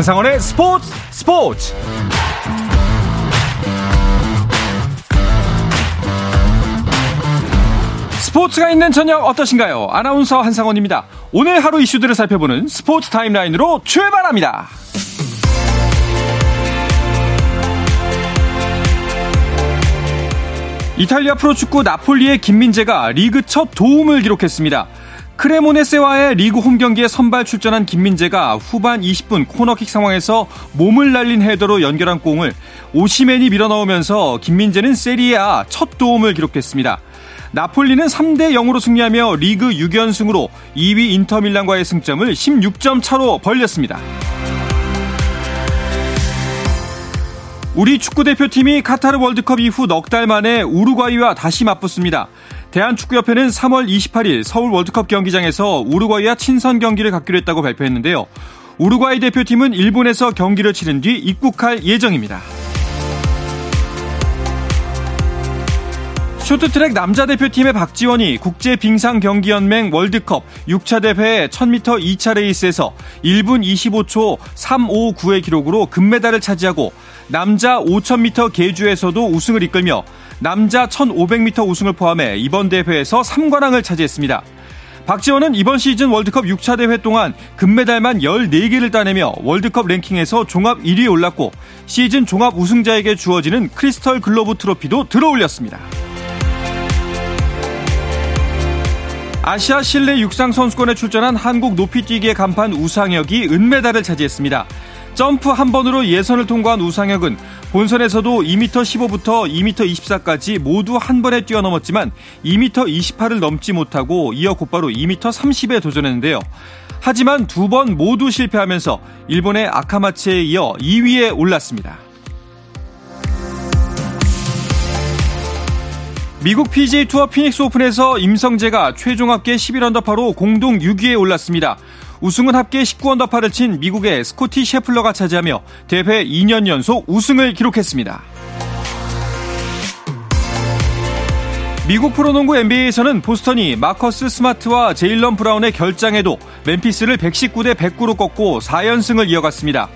한상원의 스포츠 스포츠 스포츠가 있는 저녁 어떠신가요? 아나운서 한상원입니다. 오늘 하루 이슈들을 살펴보는 스포츠 타임라인으로 출발합니다. 이탈리아 프로축구 나폴리의 김민재가 리그 첫 도움을 기록했습니다. 크레모네세와의 리그 홈 경기에 선발 출전한 김민재가 후반 20분 코너킥 상황에서 몸을 날린 헤더로 연결한 공을 오시맨이 밀어넣으면서 김민재는 세리에아 첫 도움을 기록했습니다. 나폴리는 3대 0으로 승리하며 리그 6연승으로 2위 인터밀란과의 승점을 16점 차로 벌렸습니다. 우리 축구대표팀이 카타르 월드컵 이후 넉 달 만에 우루과이와 다시 맞붙습니다. 대한축구협회는 3월 28일 서울 월드컵 경기장에서 우루과이와 친선 경기를 갖기로 했다고 발표했는데요. 우루과이 대표팀은 일본에서 경기를 치른 뒤 입국할 예정입니다. 쇼트트랙 남자 대표팀의 박지원이 국제 빙상 경기연맹 월드컵 6차 대회 1000m 2차 레이스에서 1분 25초 359의 기록으로 금메달을 차지하고 남자 5000m 계주에서도 우승을 이끌며 남자 1500m 우승을 포함해 이번 대회에서 3관왕을 차지했습니다. 박지원은 이번 시즌 월드컵 6차 대회 동안 금메달만 14개를 따내며 월드컵 랭킹에서 종합 1위에 올랐고 시즌 종합 우승자에게 주어지는 크리스털 글로브 트로피도 들어올렸습니다. 아시아 실내 육상 선수권에 출전한 한국 높이뛰기의 간판 우상혁이 은메달을 차지했습니다. 점프 한 번으로 예선을 통과한 우상혁은 본선에서도 2m 15부터 2m 24까지 모두 한 번에 뛰어넘었지만 2m 28을 넘지 못하고 이어 곧바로 2m 30에 도전했는데요. 하지만 두 번 모두 실패하면서 일본의 아카마츠에 이어 2위에 올랐습니다. 미국 PGA 투어 피닉스 오픈에서 임성재가 최종 합계 11언더파로 공동 6위에 올랐습니다. 우승은 합계 19언더파를 친 미국의 스코티 셰플러가 차지하며 대회 2년 연속 우승을 기록했습니다. 미국 프로농구 NBA에서는 보스턴이 마커스 스마트와 제일런 브라운의 결장에도 멤피스를 119대 109로 꺾고 4연승을 이어갔습니다.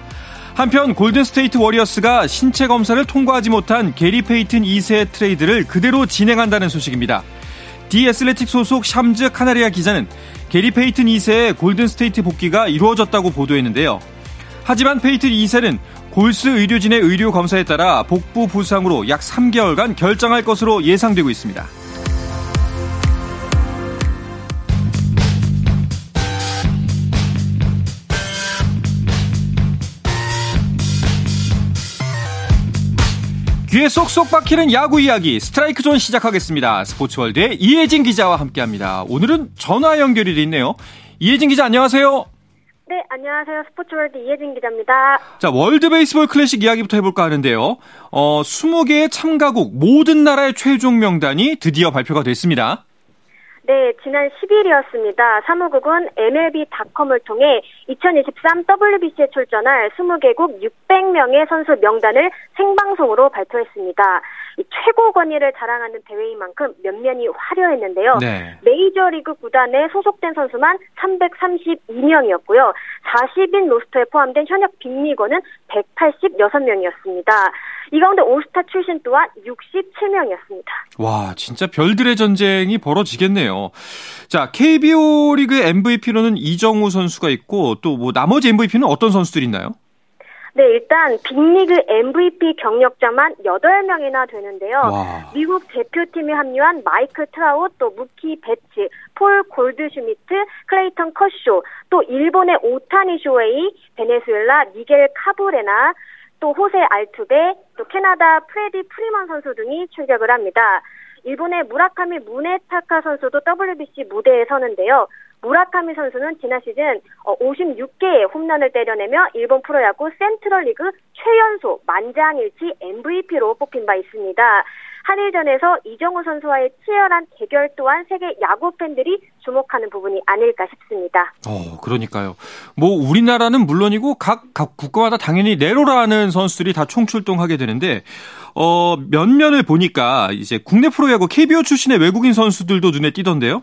한편 골든스테이트 워리어스가 신체 검사를 통과하지 못한 게리 페이튼 2세 트레이드를 그대로 진행한다는 소식입니다. The Athletic 소속 샴즈 카라니아 기자는 게리 페이튼 2세의 골든스테이트 복귀가 이루어졌다고 보도했는데요. 하지만 페이튼 2세는 골스 의료진의 의료 검사에 따라 복부 부상으로 약 3개월간 결장할 것으로 예상되고 있습니다. 귀에 쏙쏙 박히는 야구 이야기 스트라이크 존 시작하겠습니다. 스포츠월드의 이혜진 기자와 함께합니다. 오늘은 전화 연결이 돼 있네요. 이혜진 기자 안녕하세요. 네, 안녕하세요. 스포츠월드 이혜진 기자입니다. 자, 월드 베이스볼 클래식 이야기부터 해볼까 하는데요. 어, 20개의 참가국 모든 나라의 최종 명단이 드디어 발표가 됐습니다. 네, 지난 10일이었습니다. 사무국은 MLB.com을 통해 2023 WBC에 출전할 20개국 600명의 선수 명단을 생방송으로 발표했습니다. 최고 권위를 자랑하는 대회인 만큼 면면이 화려했는데요. 네. 메이저리그 구단에 소속된 선수만 332명이었고요. 40인 로스터에 포함된 현역 빅리거는 186명이었습니다. 이 가운데 올스타 출신 또한 67명이었습니다. 와, 진짜 별들의 전쟁이 벌어지겠네요. 자, KBO 리그 MVP로는 이정후 선수가 있고 또 뭐 나머지 MVP는 어떤 선수들이 있나요? 네, 일단 빅리그 MVP 경력자만 8명이나 되는데요. 와. 미국 대표팀에 합류한 마이클 트라웃, 또 무키 베츠, 폴 골드슈미트, 클레이턴 커쇼, 또 일본의 오타니 쇼헤이, 베네수엘라 미겔 카브레라, 또 호세 알투베, 또 캐나다 프레디 프리먼 선수 등이 출격을 합니다. 일본의 무라카미 무네타카 선수도 WBC 무대에 서는데요. 무라카미 선수는 지난 시즌 56개의 어, 홈런을 때려내며 일본 프로야구 센트럴리그 최연소 만장일치 MVP로 뽑힌 바 있습니다. 한일전에서 이정우 선수와의 치열한 대결 또한 세계 야구 팬들이 주목하는 부분이 아닐까 싶습니다. 어, 그러니까요. 뭐 우리나라는 물론이고 각, 각 국가마다 당연히 내로라는 선수들이 다 총출동하게 되는데 어, 면면을 보니까 이제 국내 프로야구 KBO 출신의 외국인 선수들도 눈에 띄던데요.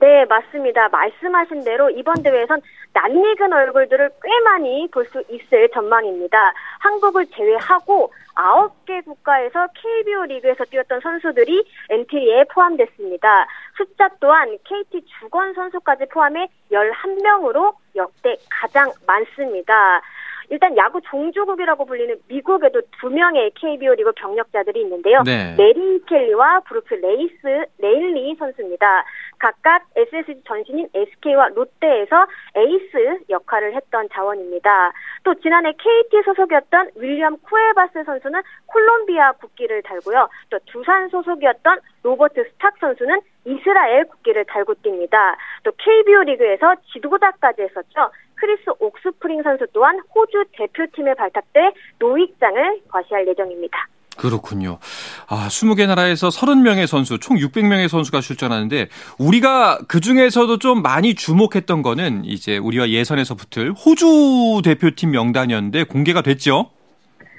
네, 맞습니다. 말씀하신 대로 이번 대회에선 낯익은 얼굴들을 꽤 많이 볼 수 있을 전망입니다. 한국을 제외하고 9개 국가에서 KBO 리그에서 뛰었던 선수들이 엔트리에 포함됐습니다. 숫자 또한 KT 주권 선수까지 포함해 11명으로 역대 가장 많습니다. 일단 야구 종주국이라고 불리는 미국에도 두 명의 KBO 리그 경력자들이 있는데요. 네. 메릴 켈리와 브루크 레이스 레일리 선수입니다. 각각 SSG 전신인 SK와 롯데에서 에이스 역할을 했던 자원입니다. 또 지난해 KT 소속이었던 윌리엄 쿠에바스 선수는 콜롬비아 국기를 달고요. 또 두산 소속이었던 로버트 스탁 선수는 이스라엘 국기를 달고 뜁니다. 또 KBO 리그에서 지도자까지 했었죠. 크리스 옥스프링 선수 또한 호주 대표팀에 발탁돼 노익장을 과시할 예정입니다. 그렇군요. 아, 20개 나라에서 30명의 선수, 총 600명의 선수가 출전하는데 우리가 그 중에서도 좀 많이 주목했던 거는 이제 우리와 예선에서 붙을 호주 대표팀 명단이었는데 공개가 됐죠?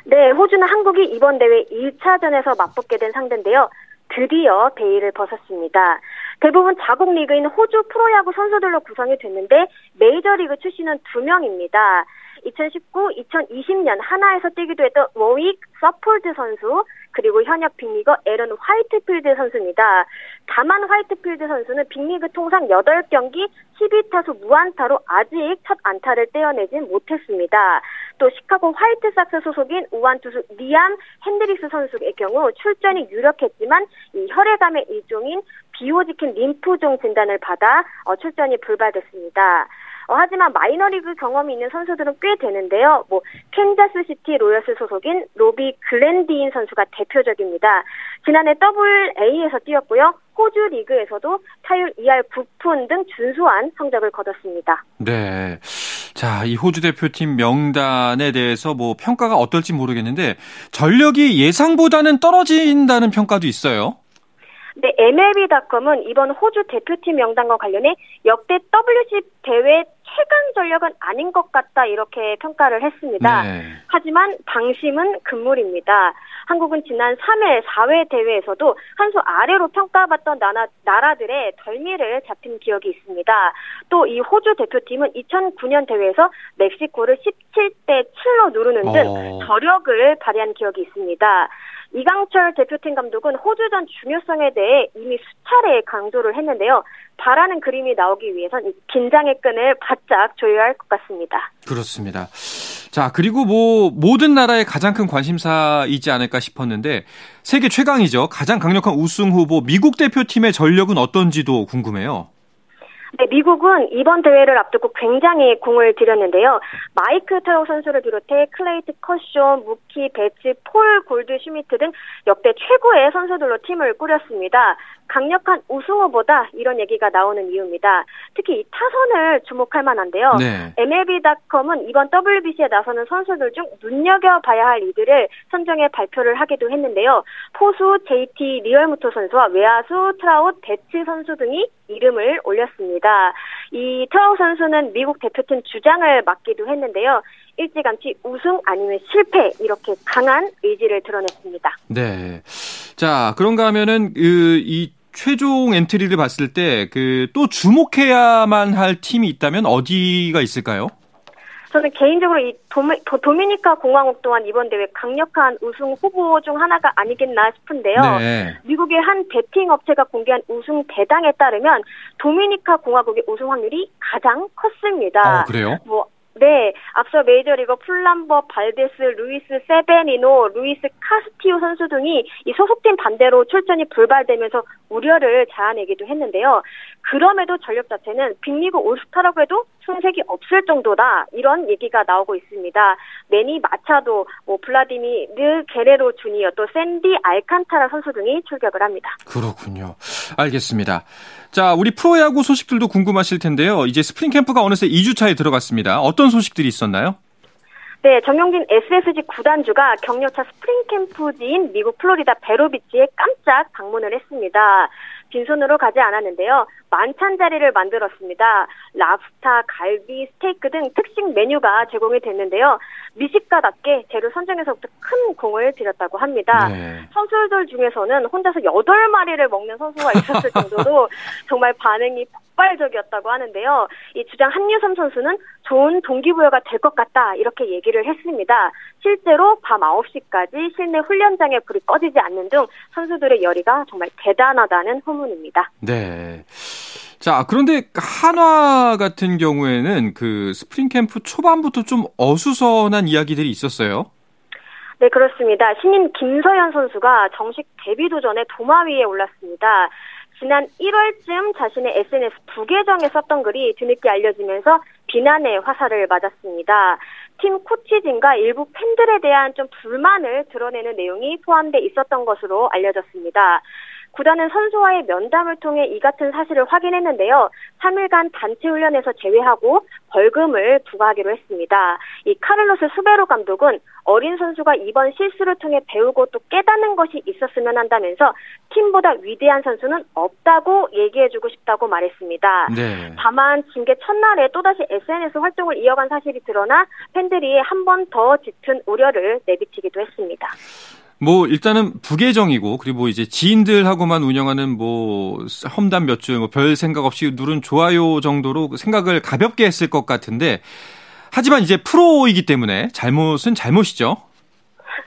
네, 호주는 한국이 이번 대회 1차전에서 맞붙게 된 상대인데요. 드디어 베일을 벗었습니다. 대부분 자국 리그인 호주 프로야구 선수들로 구성이 됐는데 메이저리그 출신은 두 명입니다. 2019, 2020년 하나에서 뛰기도 했던 워윅 서폴드 선수 그리고 현역 빅리거 에런 화이트필드 선수입니다. 다만 화이트필드 선수는 빅리그 통상 8경기 12타수 무안타로 아직 첫 안타를 떼어내진 못했습니다. 또 시카고 화이트삭스 소속인 우완 투수 리암 핸드릭스 선수의 경우 출전이 유력했지만 이 혈액암의 일종인 비호지킨 림프종 진단을 받아 어, 출전이 불발됐습니다. 어, 하지만 마이너리그 경험이 있는 선수들은 꽤 되는데요. 뭐 캔자스시티 로열스 소속인 로비 글렌디닝 선수가 대표적입니다. 지난해 더블 A에서 뛰었고요. 호주 리그에서도 타율 2할 9푼 등 준수한 성적을 거뒀습니다. 네. 자, 이 호주 대표팀 명단에 대해서 뭐 평가가 어떨지 모르겠는데 전력이 예상보다는 떨어진다는 평가도 있어요. 네, MLB.com은 이번 호주 대표팀 명단과 관련해 역대 WBC 대회 최강 전력은 아닌 것 같다 이렇게 평가를 했습니다. 네. 하지만 방심은 금물입니다. 한국은 지난 3회, 4회 대회에서도 한 수 아래로 평가받던 나라, 나라들의 덜미를 잡힌 기억이 있습니다. 또 이 호주 대표팀은 2009년 대회에서 멕시코를 17대 7로 누르는 등 어. 저력을 발휘한 기억이 있습니다. 이강철 대표팀 감독은 호주전 중요성에 대해 이미 수차례 강조를 했는데요. 바라는 그림이 나오기 위해선 긴장의 끈을 바짝 조여야 할 것 같습니다. 그렇습니다. 자, 그리고 뭐 모든 나라의 가장 큰 관심사이지 않을까 싶었는데 세계 최강이죠. 가장 강력한 우승 후보 미국 대표팀의 전력은 어떤지도 궁금해요. 네, 미국은 이번 대회를 앞두고 굉장히 공을 들였는데요. 마이크 트라웃 선수를 비롯해 클레이튼 커쇼, 무키 베츠, 폴 골드슈미트 등 역대 최고의 선수들로 팀을 꾸렸습니다. 강력한 우승 후보다 이런 얘기가 나오는 이유입니다. 특히 이 타선을 주목할 만한데요. 네. MLB.com은 이번 WBC에 나서는 선수들 중 눈여겨봐야 할 이들을 선정해 발표를 하기도 했는데요. 포수 JT 리얼무토 선수와 외야수 트라웃 베츠 선수 등이 이름을 올렸습니다. 이 트라웃 선수는 미국 대표팀 주장을 맡기도 했는데요. 일찌감치 우승 아니면 실패 이렇게 강한 의지를 드러냈습니다. 네. 자, 그런가 하면은 그 이 최종 엔트리를 봤을 때 그 또 주목해야만 할 팀이 있다면 어디가 있을까요? 저는 개인적으로 이 도미, 도미니카 공화국 또한 이번 대회 강력한 우승 후보 중 하나가 아니겠나 싶은데요. 네. 미국의 한 베팅 업체가 공개한 우승 배당에 따르면 도미니카 공화국의 우승 확률이 가장 컸습니다. 어, 그래요? 뭐 네, 앞서 메이저리거 프람버 발데스, 루이스 세베리노, 루이스 카스티오 선수 등이 이 소속팀 반대로 출전이 불발되면서 우려를 자아내기도 했는데요. 그럼에도 전력 자체는 빅리그 올스타라고 해도 손색이 없을 정도다 이런 얘기가 나오고 있습니다. 매니 마차도, 뭐 블라디미르 게레로 주니어 또 샌디 알칸타라 선수 등이 출격을 합니다. 그렇군요. 알겠습니다. 자, 우리 프로야구 소식들도 궁금하실 텐데요. 이제 스프링 캠프가 어느새 2주 차에 들어갔습니다. 어떤 소식들이 있었나요? 네, 정용진 SSG 구단주가 격려차 스프링 캠프지인 미국 플로리다 베로비치에 깜짝 방문을 했습니다. 빈손으로 가지 않았는데요. 만찬 자리를 만들었습니다. 랍스타, 갈비, 스테이크 등 특식 메뉴가 제공이 됐는데요. 미식가답게 재료 선정에서부터 큰 공을 들였다고 합니다. 네. 선수들 중에서는 혼자서 8마리를 먹는 선수가 있었을 정도로 정말 반응이 폭발적이었다고 하는데요. 이 주장 한유섬 선수는 좋은 동기부여가 될 것 같다 이렇게 얘기를 했습니다. 실제로 밤 9시까지 실내 훈련장에 불이 꺼지지 않는 등 선수들의 열의가 정말 대단하다는 후문입니다. 네. 자, 그런데 한화 같은 경우에는 그 스프링 캠프 초반부터 좀 어수선한 이야기들이 있었어요. 네, 그렇습니다. 신인 김서현 선수가 정식 데뷔도 전에 도마 위에 올랐습니다. 지난 1월쯤 자신의 SNS 부계정에 썼던 글이 뒤늦게 알려지면서 비난의 화살을 맞았습니다. 팀 코치진과 일부 팬들에 대한 좀 불만을 드러내는 내용이 포함돼 있었던 것으로 알려졌습니다. 구단은 선수와의 면담을 통해 이 같은 사실을 확인했는데요. 3일간 단체 훈련에서 제외하고 벌금을 부과하기로 했습니다. 이 카를로스 수베로 감독은 어린 선수가 이번 실수를 통해 배우고 또 깨닫는 것이 있었으면 한다면서 팀보다 위대한 선수는 없다고 얘기해주고 싶다고 말했습니다. 네. 다만 징계 첫날에 또다시 SNS 활동을 이어간 사실이 드러나 팬들이 한 번 더 짙은 우려를 내비치기도 했습니다. 뭐 일단은 부계정이고 그리고 이제 지인들하고만 운영하는 뭐 험담 몇 줄, 뭐 별 생각 없이 누른 좋아요 정도로 생각을 가볍게 했을 것 같은데 하지만 이제 프로이기 때문에 잘못은 잘못이죠.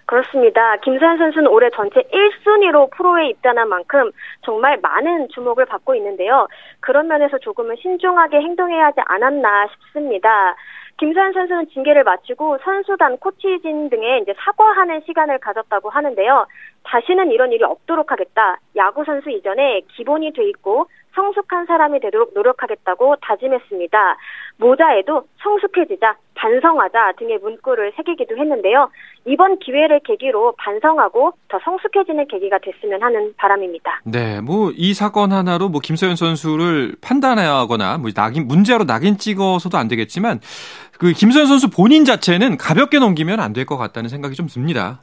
그렇습니다. 김서현 선수는 올해 전체 1순위로 프로에 입단한 만큼 정말 많은 주목을 받고 있는데요. 그런 면에서 조금은 신중하게 행동해야 하지 않았나 싶습니다. 김서현 선수는 징계를 마치고 선수단, 코치진 등에 이제 사과하는 시간을 가졌다고 하는데요. 다시는 이런 일이 없도록 하겠다. 야구 선수 이전에 기본이 돼 있고 성숙한 사람이 되도록 노력하겠다고 다짐했습니다. 모자에도 성숙해지자, 반성하자 등의 문구를 새기기도 했는데요. 이번 기회를 계기로 반성하고 더 성숙해지는 계기가 됐으면 하는 바람입니다. 네, 뭐 이 사건 하나로 뭐 김서현 선수를 판단하거나 뭐 낙인 문제로 낙인 찍어서도 안 되겠지만 그 김서현 선수 본인 자체는 가볍게 넘기면 안 될 것 같다는 생각이 좀 듭니다.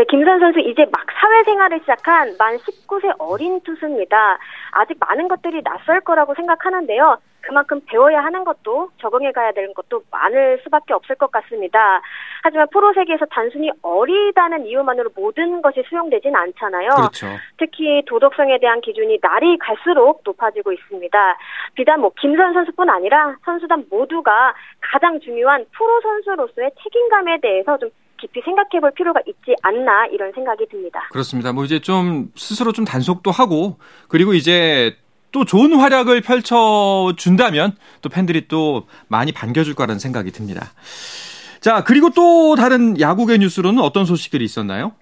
네, 김선 선수 이제 막 사회생활을 시작한 만 19세 어린 투수입니다. 아직 많은 것들이 낯설 거라고 생각하는데요. 그만큼 배워야 하는 것도 적응해 가야 되는 것도 많을 수밖에 없을 것 같습니다. 하지만 프로 세계에서 단순히 어리다는 이유만으로 모든 것이 수용되진 않잖아요. 그렇죠. 특히 도덕성에 대한 기준이 날이 갈수록 높아지고 있습니다. 비단 뭐 김선 선수뿐 아니라 선수단 모두가 가장 중요한 프로 선수로서의 책임감에 대해서 좀 깊이 생각해 볼 필요가 있지 않나 이런 생각이 듭니다. 그렇습니다. 뭐 이제 좀 스스로 좀 단속도 하고 그리고 이제 또 좋은 활약을 펼쳐준다면 또 팬들이 또 많이 반겨줄 거라는 생각이 듭니다. 자, 그리고 또 다른 야구계 뉴스로는 어떤 소식들이 있었나요?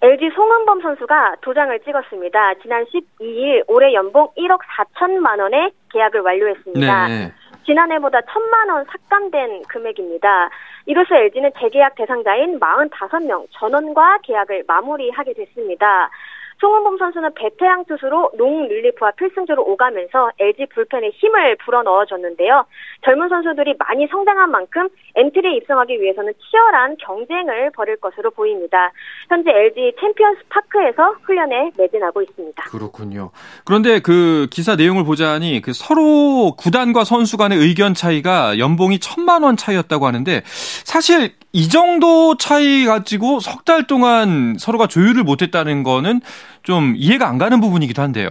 LG 송은범 선수가 도장을 찍었습니다. 지난 12일 올해 연봉 1억 4천만 원의 계약을 완료했습니다. 네. 지난해보다 천만 원 삭감된 금액입니다. 이로써 LG는 재계약 대상자인 45명 전원과 계약을 마무리하게 됐습니다. 송은범 선수는 베테랑 투수로 롱 릴리프와 필승조로 오가면서 LG 불펜에 힘을 불어넣어줬는데요. 젊은 선수들이 많이 성장한 만큼 엔트리에 입성하기 위해서는 치열한 경쟁을 벌일 것으로 보입니다. 현재 LG 챔피언스 파크에서 훈련에 매진하고 있습니다. 그렇군요. 그런데 그 기사 내용을 보자니 그 서로 구단과 선수 간의 의견 차이가 연봉이 천만 원 차이였다고 하는데 사실 이 정도 차이 가지고 석 달 동안 서로가 조율을 못했다는 거는 좀 이해가 안 가는 부분이기도 한데요.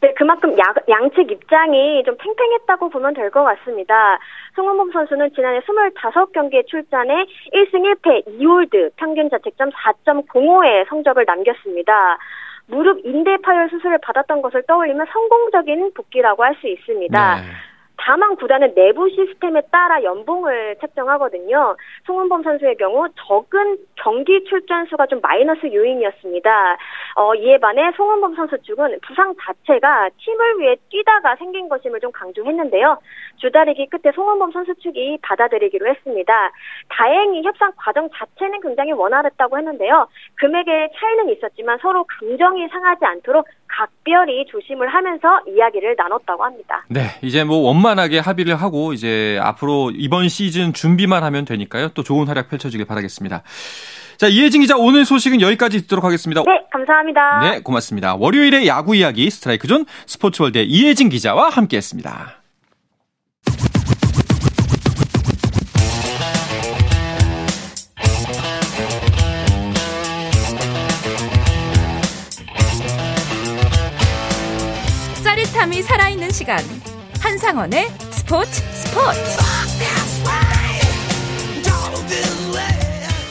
네, 그만큼 야, 양측 입장이 좀 팽팽했다고 보면 될 것 같습니다. 송은범 선수는 지난해 25경기에 출전해 1승 1패 2홀드 평균 자책점 4.05의 성적을 남겼습니다. 무릎 인대 파열 수술을 받았던 것을 떠올리면 성공적인 복귀라고 할 수 있습니다. 네. 다만 구단은 내부 시스템에 따라 연봉을 책정하거든요. 송은범 선수의 경우 적은 경기 출전 수가 좀 마이너스 요인이었습니다. 어, 이에 반해 송은범 선수 측은 부상 자체가 팀을 위해 뛰다가 생긴 것임을 좀 강조했는데요. 주다리기 끝에 송은범 선수 측이 받아들이기로 했습니다. 다행히 협상 과정 자체는 굉장히 원활했다고 했는데요. 금액의 차이는 있었지만 서로 감정이 상하지 않도록 각별히 조심을 하면서 이야기를 나눴다고 합니다. 네, 이제 뭐 원만하게 합의를 하고 이제 앞으로 이번 시즌 준비만 하면 되니까요. 또 좋은 활약 펼쳐주길 바라겠습니다. 자, 이혜진 기자 오늘 소식은 여기까지 듣도록 하겠습니다. 네, 감사합니다. 네, 고맙습니다. 월요일에 야구 이야기 스트라이크 존 스포츠월드 이혜진 기자와 함께했습니다. 짜릿함이 살아있는 시간. 한상원의 스포츠 스포츠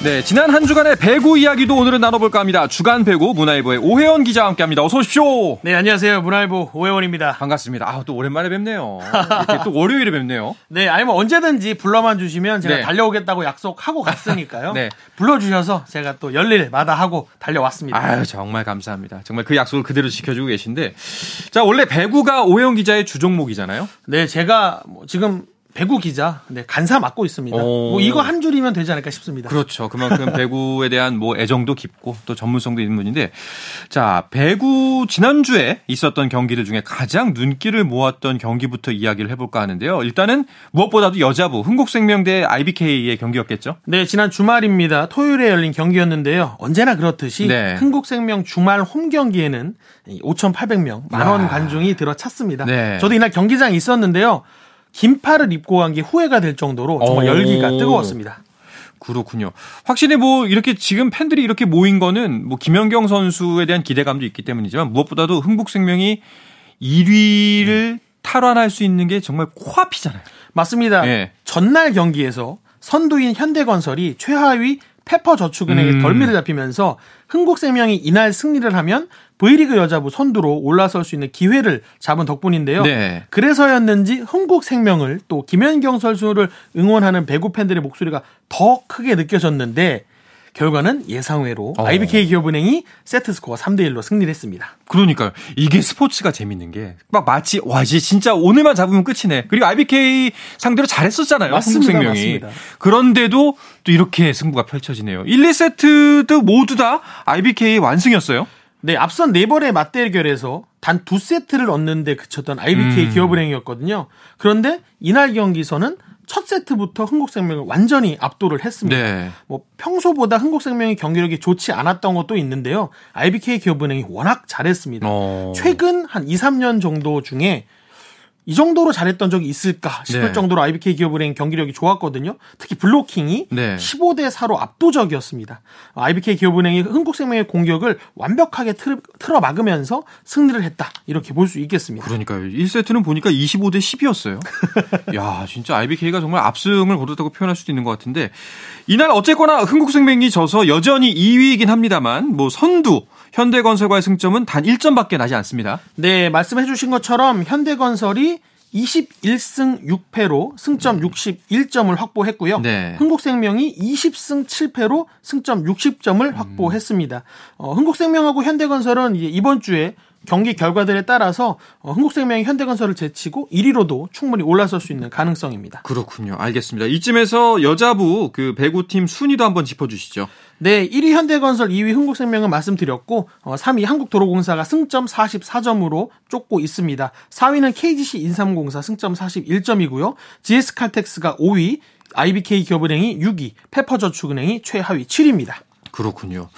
네, 지난 한 주간의 배구 이야기도 오늘은 나눠볼까 합니다. 주간 배구 문화일보의 오혜원 기자와 함께합니다. 어서 오십시오. 네, 안녕하세요. 문화일보 오혜원입니다. 반갑습니다. 아, 또 오랜만에 뵙네요. 이렇게 또 월요일에 뵙네요. 네, 아니면 언제든지 불러만 주시면 제가 네. 달려오겠다고 약속하고 갔으니까요. 네. 불러주셔서 제가 또 열일 마다하고 달려왔습니다. 아유, 정말 감사합니다. 정말 그 약속을 그대로 지켜주고 계신데. 자, 원래 배구가 오혜원 기자의 주 종목이잖아요. 네, 제가 뭐 지금 배구 기자, 네, 간사 맡고 있습니다. 오. 뭐 이거 한 줄이면 되지 않을까 싶습니다. 그렇죠. 그만큼 배구에 대한 뭐 애정도 깊고 또 전문성도 있는 분인데, 자, 배구 지난주에 있었던 경기들 중에 가장 눈길을 모았던 경기부터 이야기를 해볼까 하는데요. 일단은 무엇보다도 여자부 흥국생명 대 IBK의 경기였겠죠? 네, 지난 주말입니다. 토요일에 열린 경기였는데요. 언제나 그렇듯이 네. 흥국생명 주말 홈 경기에는 5,800명 만원 관중이 들어찼습니다. 네. 저도 이날 경기장에 있었는데요. 긴팔을 입고 간 게 후회가 될 정도로 정말 열기가 뜨거웠습니다. 그렇군요. 확실히 뭐 이렇게 지금 팬들이 이렇게 모인 거는 뭐 김연경 선수에 대한 기대감도 있기 때문이지만 무엇보다도 흥국생명이 1위를 음. 탈환할 수 있는 게 정말 코앞이잖아요. 맞습니다. 네. 전날 경기에서 선두인 현대건설이 최하위 페퍼 저축은행에 음. 덜미를 잡히면서 흥국생명이 이날 승리를 하면 V리그 여자부 선두로 올라설 수 있는 기회를 잡은 덕분인데요. 네. 그래서였는지 흥국 생명을 또 김연경 선수를 응원하는 배구 팬들의 목소리가 더 크게 느껴졌는데 결과는 예상외로 어. IBK 기업은행이 세트 스코어 3대 1로 승리를 했습니다. 그러니까요. 이게 스포츠가 재밌는 게 막 마치 와 이제 진짜 o늘만 잡으면 끝이네. 그리고 IBK 상대로 잘했었잖아요. 맞습니다. 생명이 맞습니다. 그런데도 또 이렇게 승부가 펼쳐지네요. 1, 2세트도 모두 다 IBK 완승이었어요. 네, 앞선 네 번의 맞대결에서 단 두 세트를 얻는데 그쳤던 IBK 음. 기업은행이었거든요. 그런데 이날 경기에서는 첫 세트부터 흥국생명을 완전히 압도를 했습니다. 네. 뭐 평소보다 흥국생명의 경기력이 좋지 않았던 것도 있는데요. IBK 기업은행이 워낙 잘했습니다. 어. 최근 한 2, 3년 정도 중에 이 정도로 잘했던 적이 있을까 싶을 네. 정도로 IBK 기업은행 경기력이 좋았거든요. 특히 블로킹이 네. 15대 4로 압도적이었습니다. IBK 기업은행이 흥국생명의 공격을 완벽하게 틀, 틀어 막으면서 승리를 했다. 이렇게 볼 수 있겠습니다. 그러니까요. 1세트는 보니까 25대 10이었어요. 야, 진짜 IBK가 정말 압승을 거뒀다고 표현할 수도 있는 것 같은데 이날 어쨌거나 흥국생명이 져서 여전히 2위이긴 합니다만 뭐 선두 현대건설과의 승점은 단 1점밖에 나지 않습니다. 네, 말씀해 주신 것처럼 현대건설이 21승 6패로 승점 61점을 확보했고요. 네. 흥국생명이 20승 7패로 승점 60점을 확보했습니다. 어, 흥국생명하고 현대건설은 이번 주에 경기 결과들에 따라서 어, 흥국생명이 현대건설을 제치고 1위로도 충분히 올라설 수 있는 가능성입니다. 그렇군요. 알겠습니다. 이쯤에서 여자부 그 배구팀 순위도 한번 짚어주시죠. 네, 1위 현대건설, 2위 흥국생명은 말씀드렸고 3위 어, 한국도로공사가 승점 44점으로 쫓고 있습니다. 4위는 KGC 인삼공사 승점 41점이고요. GS칼텍스가 5위, IBK 기업은행이 6위, 페퍼저축은행이 최하위 7위입니다. 그렇군요.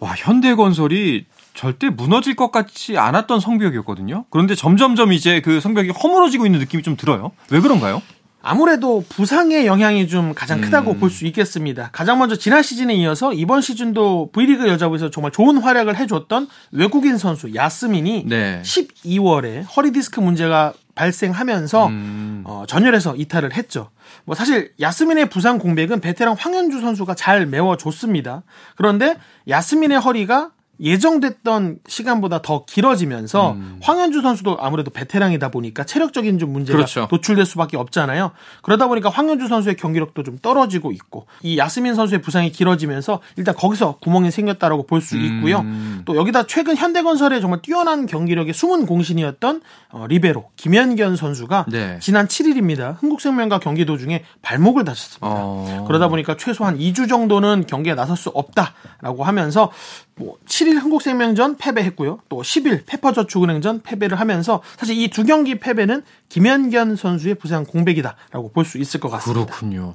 와, 현대건설이 절대 무너질 것 같지 않았던 성벽이었거든요. 그런데 점점점 이제 그 성벽이 허물어지고 있는 느낌이 좀 들어요. 왜 그런가요? 아무래도 부상의 영향이 좀 가장 크다고 음. 볼수 있겠습니다. 가장 먼저 지난 시즌에 이어서 이번 시즌도 V리그 여자부에서 정말 좋은 활약을 해줬던 외국인 선수 야스민이 네. 12월에 허리 디스크 문제가 발생하면서 음. 어, 전열에서 이탈을 했죠. 뭐 사실 야스민의 부상 공백은 베테랑 황현주 선수가 잘 메워줬습니다. 그런데 야스민의 허리가 예정됐던 시간보다 더 길어지면서 음. 황현주 선수도 아무래도 베테랑이다 보니까 체력적인 좀 문제가 그렇죠. 노출될 수밖에 없잖아요. 그러다 보니까 황현주 선수의 경기력도 좀 떨어지고 있고 이 야스민 선수의 부상이 길어지면서 일단 거기서 구멍이 생겼다라고 볼 수 있고요. 음. 또 여기다 최근 현대건설의 정말 뛰어난 경기력의 숨은 공신이었던 어, 리베로 김현견 선수가 네. 지난 7일입니다. 흥국생명과 경기 도중에 발목을 다쳤습니다. 어. 그러다 보니까 최소한 2주 정도는 경기에 나설 수 없다라고 하면서 뭐 7일 한국생명전 패배했고요. 또 10일 페퍼저축은행전 패배를 하면서 사실 이 두 경기 패배는 김현견 선수의 부상 공백이다라고 볼 수 있을 것 같습니다. 그렇군요.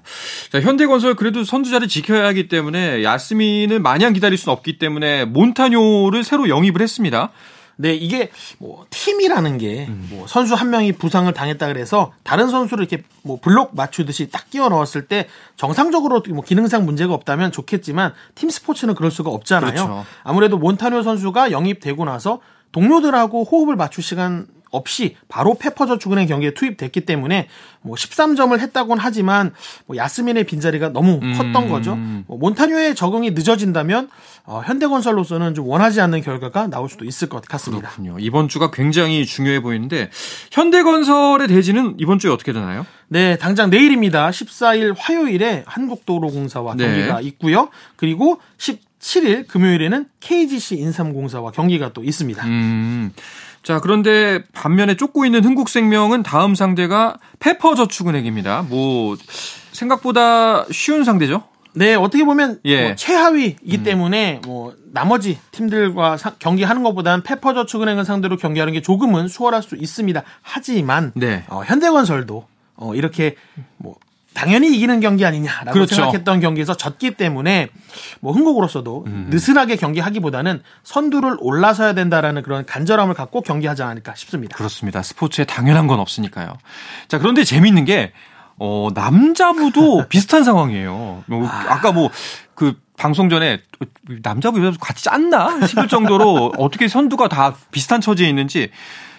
자, 현대건설 그래도 선두 자리 지켜야 하기 때문에 야스민을 마냥 기다릴 수는 없기 때문에 몬타뇨를 새로 영입을 했습니다. 네, 이게 뭐 팀이라는 게뭐 음. 선수 한 명이 부상을 당했다 그래서 다른 선수를 이렇게 뭐 블록 맞추듯이 딱 끼워 넣었을 때 정상적으로 뭐 기능상 문제가 없다면 좋겠지만 팀 스포츠는 그럴 수가 없잖아요. 그렇죠. 아무래도 몬타뇨 선수가 영입되고 나서 동료들하고 호흡을 맞출 시간 없이 바로 페퍼저축은행 경기에 투입됐기 때문에 뭐 13점을 했다곤 하지만 뭐 야스민의 빈자리가 너무 음. 컸던 거죠. 뭐 몬타뉴의 적응이 늦어진다면 어, 현대건설로서는 좀 원하지 않는 결과가 나올 수도 있을 것 같습니다. 그렇군요. 이번 주가 굉장히 중요해 보이는데 현대건설의 대지는 이번 주에 어떻게 되나요? 네, 당장 내일입니다. 14일 화요일에 한국도로공사와 네. 경기가 있고요. 그리고 17일 금요일에는 KGC 인삼공사와 경기가 또 있습니다. 음. 자, 그런데 반면에 쫓고 있는 흥국생명은 다음 상대가 페퍼저축은행입니다. 뭐 생각보다 쉬운 상대죠? 네, 어떻게 보면 예. 뭐 최하위이기 음. 때문에 뭐 나머지 팀들과 사, 경기하는 것보다는 페퍼저축은행을 상대로 경기하는 게 조금은 수월할 수 있습니다. 하지만 네. 어, 현대건설도 어, 이렇게 뭐 당연히 이기는 경기 아니냐라고 그렇죠. 생각했던 경기에서 졌기 때문에 뭐 흥국으로서도 음. 느슨하게 경기하기보다는 선두를 올라서야 된다라는 그런 간절함을 갖고 경기하지 않을까 싶습니다. 그렇습니다. 스포츠에 당연한 건 없으니까요. 자, 그런데 재미있는 게 어, 남자부도 비슷한 상황이에요. 뭐 아. 아까 뭐 그 방송 전에 남자부 여자부 같이 짰나 싶을 정도로 어떻게 선두가 다 비슷한 처지에 있는지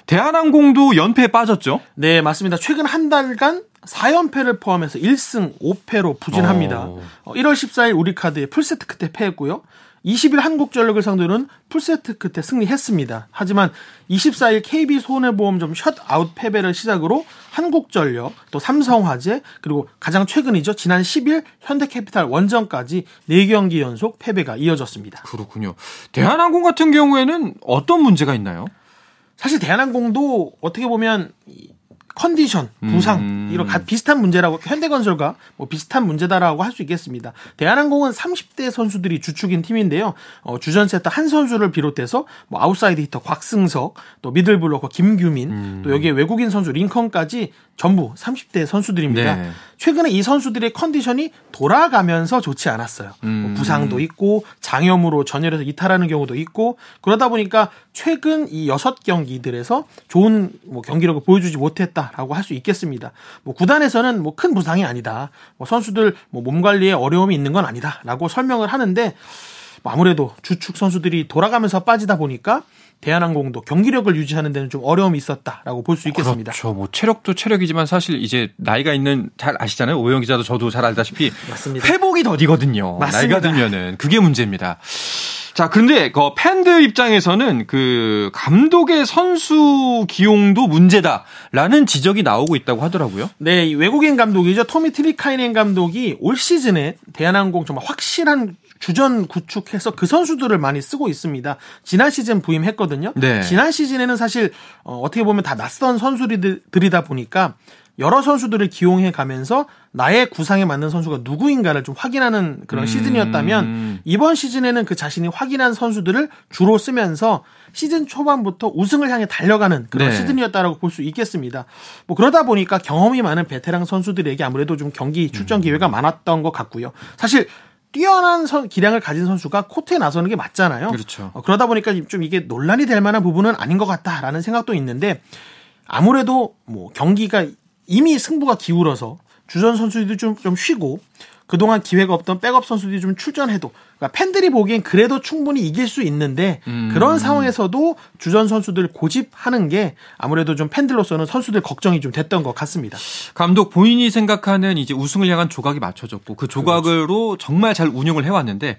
대한항공도 연패에 빠졌죠? 네, 맞습니다. 최근 한 달간 4연패를 포함해서 1승 5패로 부진합니다. 어. 1월 14일 우리카드에 풀세트 끝에 패했고요. 20일 한국전력을 상대로는 풀세트 끝에 승리했습니다. 하지만 24일 KB손해보험점 셧아웃 패배를 시작으로 한국전력, 또 삼성화재, 그리고 가장 최근이죠. 지난 10일 현대캐피탈 원정까지 4경기 연속 패배가 이어졌습니다. 그렇군요. 대한항공 같은 경우에는 어떤 문제가 있나요? 사실 대한항공도 어떻게 보면 컨디션, 부상 음. 이런 비슷한 문제라고 현대건설과 뭐 비슷한 문제다라고 할 수 있겠습니다. 대한항공은 30대 선수들이 주축인 팀인데요. 어, 주전 세터 한선수를 비롯해서 뭐 아웃사이드 히터 곽승석, 또 미들블로커 김규민, 음. 또 여기에 외국인 선수 링컨까지 전부 30대 선수들입니다. 네. 최근에 이 선수들의 컨디션이 돌아가면서 좋지 않았어요. 뭐 음. 뭐 부상도 있고 장염으로 전열에서 이탈하는 경우도 있고 그러다 보니까 최근 이 여섯 경기들에서 좋은 뭐 경기력을 보여주지 못했다 라고 할 수 있겠습니다. 뭐 구단에서는 뭐 큰 부상이 아니다. 뭐 선수들 뭐 몸 관리에 어려움이 있는 건 아니다라고 설명을 하는데 뭐 아무래도 주축 선수들이 돌아가면서 빠지다 보니까 대한항공도 경기력을 유지하는 데는 좀 어려움이 있었다라고 볼 수 있겠습니다. 그렇죠. 뭐 체력도 체력이지만 사실 이제 나이가 있는 잘 아시잖아요. 오영 기자도 저도 잘 알다시피 맞습니다. 회복이 더디거든요. 맞습니다. 나이가 들면은 그게 문제입니다. 자, 근데 그 팬들 입장에서는 그 감독의 선수 기용도 문제다라는 지적이 나오고 있다고 하더라고요. 네, 외국인 감독이죠. 토미 트리카이넨 감독이 올 시즌에 대한항공 정말 확실한 주전 구축해서 그 선수들을 많이 쓰고 있습니다. 지난 시즌 부임했거든요. 네. 지난 시즌에는 사실 어, 어떻게 보면 다 낯선 선수들이다 보니까 여러 선수들을 기용해 가면서 나의 구상에 맞는 선수가 누구인가를 좀 확인하는 그런 음. 시즌이었다면 이번 시즌에는 그 자신이 확인한 선수들을 주로 쓰면서 시즌 초반부터 우승을 향해 달려가는 그런 네. 시즌이었다라고 볼 수 있겠습니다. 뭐 그러다 보니까 경험이 많은 베테랑 선수들에게 아무래도 좀 경기 출전 기회가 음. 많았던 것 같고요. 사실 뛰어난 선, 기량을 가진 선수가 코트에 나서는 게 맞잖아요. 그렇죠. 어, 그러다 보니까 좀 이게 논란이 될 만한 부분은 아닌 것 같다라는 생각도 있는데 아무래도 뭐 경기가 이미 승부가 기울어서 주전 선수들이 좀, 좀 쉬고 그동안 기회가 없던 백업 선수들이 좀 출전해도 그러니까 팬들이 보기엔 그래도 충분히 이길 수 있는데 음. 그런 상황에서도 주전 선수들 고집하는 게 아무래도 좀 팬들로서는 선수들 걱정이 좀 됐던 것 같습니다. 감독 본인이 생각하는 이제 우승을 향한 조각이 맞춰졌고 그 조각으로 그렇죠. 정말 잘 운영을 해왔는데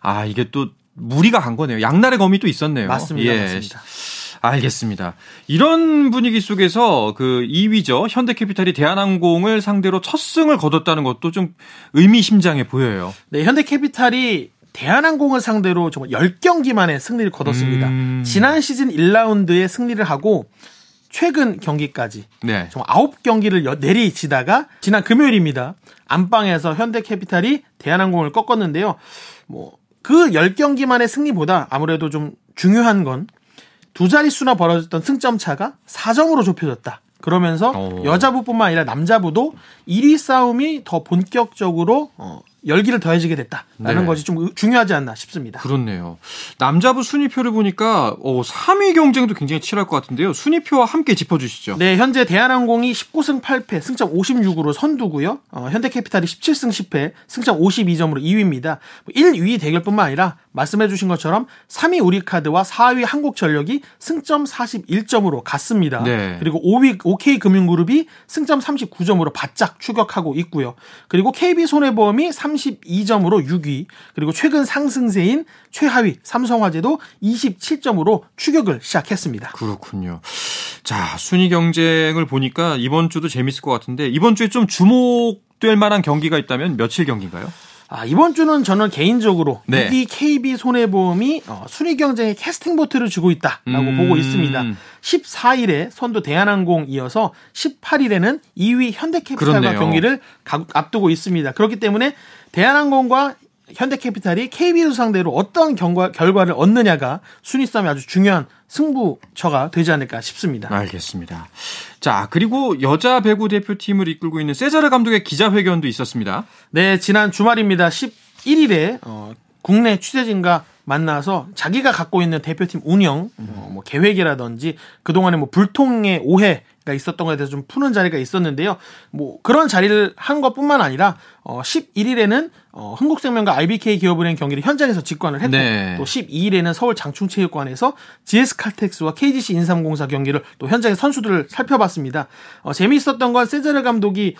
아 이게 또 무리가 간 거네요. 양날의 검이 또 있었네요. 맞습니다. 예. 맞습니다. 알겠습니다. 이런 분위기 속에서 그 2위죠. 현대캐피탈이 대한항공을 상대로 첫 승을 거뒀다는 것도 좀 의미심장해 보여요. 네, 현대캐피탈이 대한항공을 상대로 정말 10경기 만에 승리를 거뒀습니다. 음... 지난 시즌 1라운드에 승리를 하고 최근 경기까지 네. 정말 9경기를 내리치다가 지난 금요일입니다. 안방에서 현대캐피탈이 대한항공을 꺾었는데요. 뭐 그 10경기만의 승리보다 아무래도 좀 중요한 건 두 자릿수나 벌어졌던 승점 차가 4점으로 좁혀졌다. 그러면서 오. 어. 여자부뿐만 아니라 남자부도 1위 싸움이 더 본격적으로 어, 열기를 더해지게 됐다라는 네. 것이 좀 중요하지 않나 싶습니다. 그렇네요. 남자부 순위표를 보니까 어, 3위 경쟁도 굉장히 치열할 것 같은데요. 순위표와 함께 짚어주시죠. 네, 현재 대한항공이 19승 8패, 승점 56으로 선두고요. 어, 현대캐피탈이 17승 10패, 승점 52점으로 2위입니다. 1위 대결뿐만 아니라 말씀해주신 것처럼 3위 우리카드와 4위 한국전력이 승점 41점으로 같습니다. 네. 그리고 5위 OK금융그룹이 승점 39점으로 바짝 추격하고 있고요. 그리고 KB손해보험이 32점으로 6위, 그리고 최근 상승세인 최하위 삼성화재도 27점으로 추격을 시작했습니다. 그렇군요. 자, 순위 경쟁을 보니까 이번 주도 재밌을 것 같은데 이번 주에 좀 주목될 만한 경기가 있다면 며칠 경기인가요? 아, 이번 주는 저는 개인적으로 네. 6위 KB 손해보험이 어, 순위 경쟁에 캐스팅 보트를 주고 있다라고 음... 보고 있습니다. 14일에 선두 대한항공 이어서 18일에는 2위 현대캐피탈과 그렇네요. 경기를 앞두고 있습니다. 그렇기 때문에 대한항공과 현대캐피탈이 KB를 상대로 어떤 경과, 결과를 얻느냐가 순위 싸움이 아주 중요한 승부처가 되지 않을까 싶습니다. 알겠습니다. 자, 그리고 여자 배구 대표팀을 이끌고 있는 세자르 감독의 기자회견도 있었습니다. 네, 지난 주말입니다. 11일에 어, 국내 취재진과 만나서 자기가 갖고 있는 대표팀 운영, 어, 뭐 계획이라든지 그동안의 뭐 불통의 오해 가 있었던 것에 대해서 좀 푸는 자리가 있었는데요. 뭐 그런 자리를 한 것뿐만 아니라 어 11일에는 어 흥국생명과 IBK 기업은행 경기를 현장에서 직관을 했고 네. 또 12일에는 서울 장충체육관에서 GS칼텍스와 KGC 인삼공사 경기를 또 현장의 선수들을 살펴봤습니다. 어 재미있었던 건 세자르 감독이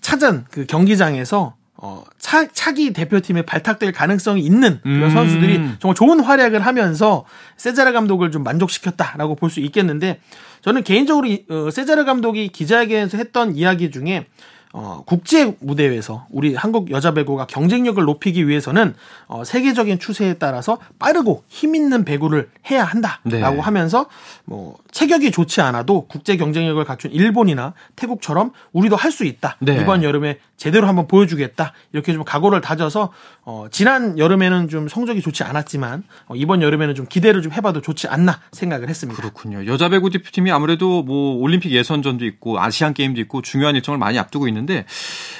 찾은 그 경기장에서 어, 차, 차기 대표팀에 발탁될 가능성이 있는 그런 음. 선수들이 정말 좋은 활약을 하면서 세자르 감독을 좀 만족시켰다라고 볼 수 있겠는데 저는 개인적으로 어, 세자르 감독이 기자회견에서 했던 이야기 중에 어, 국제 무대에서 우리 한국 여자 배구가 경쟁력을 높이기 위해서는 어, 세계적인 추세에 따라서 빠르고 힘 있는 배구를 해야 한다라고 네. 하면서 뭐 체격이 좋지 않아도 국제 경쟁력을 갖춘 일본이나 태국처럼 우리도 할 수 있다. 네. 이번 여름에 제대로 한번 보여주겠다. 이렇게 좀 각오를 다져서 어, 지난 여름에는 좀 성적이 좋지 않았지만 어, 이번 여름에는 좀 기대를 좀 해봐도 좋지 않나 생각을 했습니다. 그렇군요. 여자 배구 대표팀이 아무래도 뭐 올림픽 예선전도 있고 아시안 게임도 있고 중요한 일정을 많이 앞두고 있는데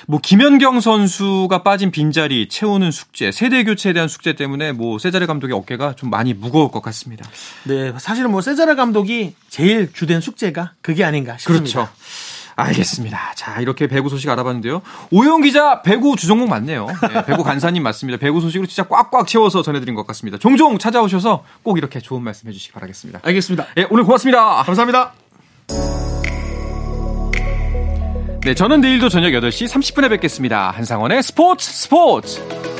뭐 김연경 선수가 빠진 빈자리 채우는 숙제, 세대 교체에 대한 숙제 때문에 뭐 세자르 감독의 어깨가 좀 많이 무거울 것 같습니다. 네, 사실은 뭐 세자르 감독이 제일 주된 숙제가 그게 아닌가 싶습니다. 그렇죠. 알겠습니다. 자, 이렇게 배구 소식 알아봤는데요. 오영 기자 배구 주종목 맞네요. 네, 배구 간사님 맞습니다. 배구 소식으로 진짜 꽉꽉 채워서 전해드린 것 같습니다. 종종 찾아오셔서 꼭 이렇게 좋은 말씀 해주시기 바라겠습니다. 알겠습니다. 네, 오늘 고맙습니다. 감사합니다. 네, 저는 내일도 저녁 8시 30분에 뵙겠습니다. 한상원의 스포츠 스포츠!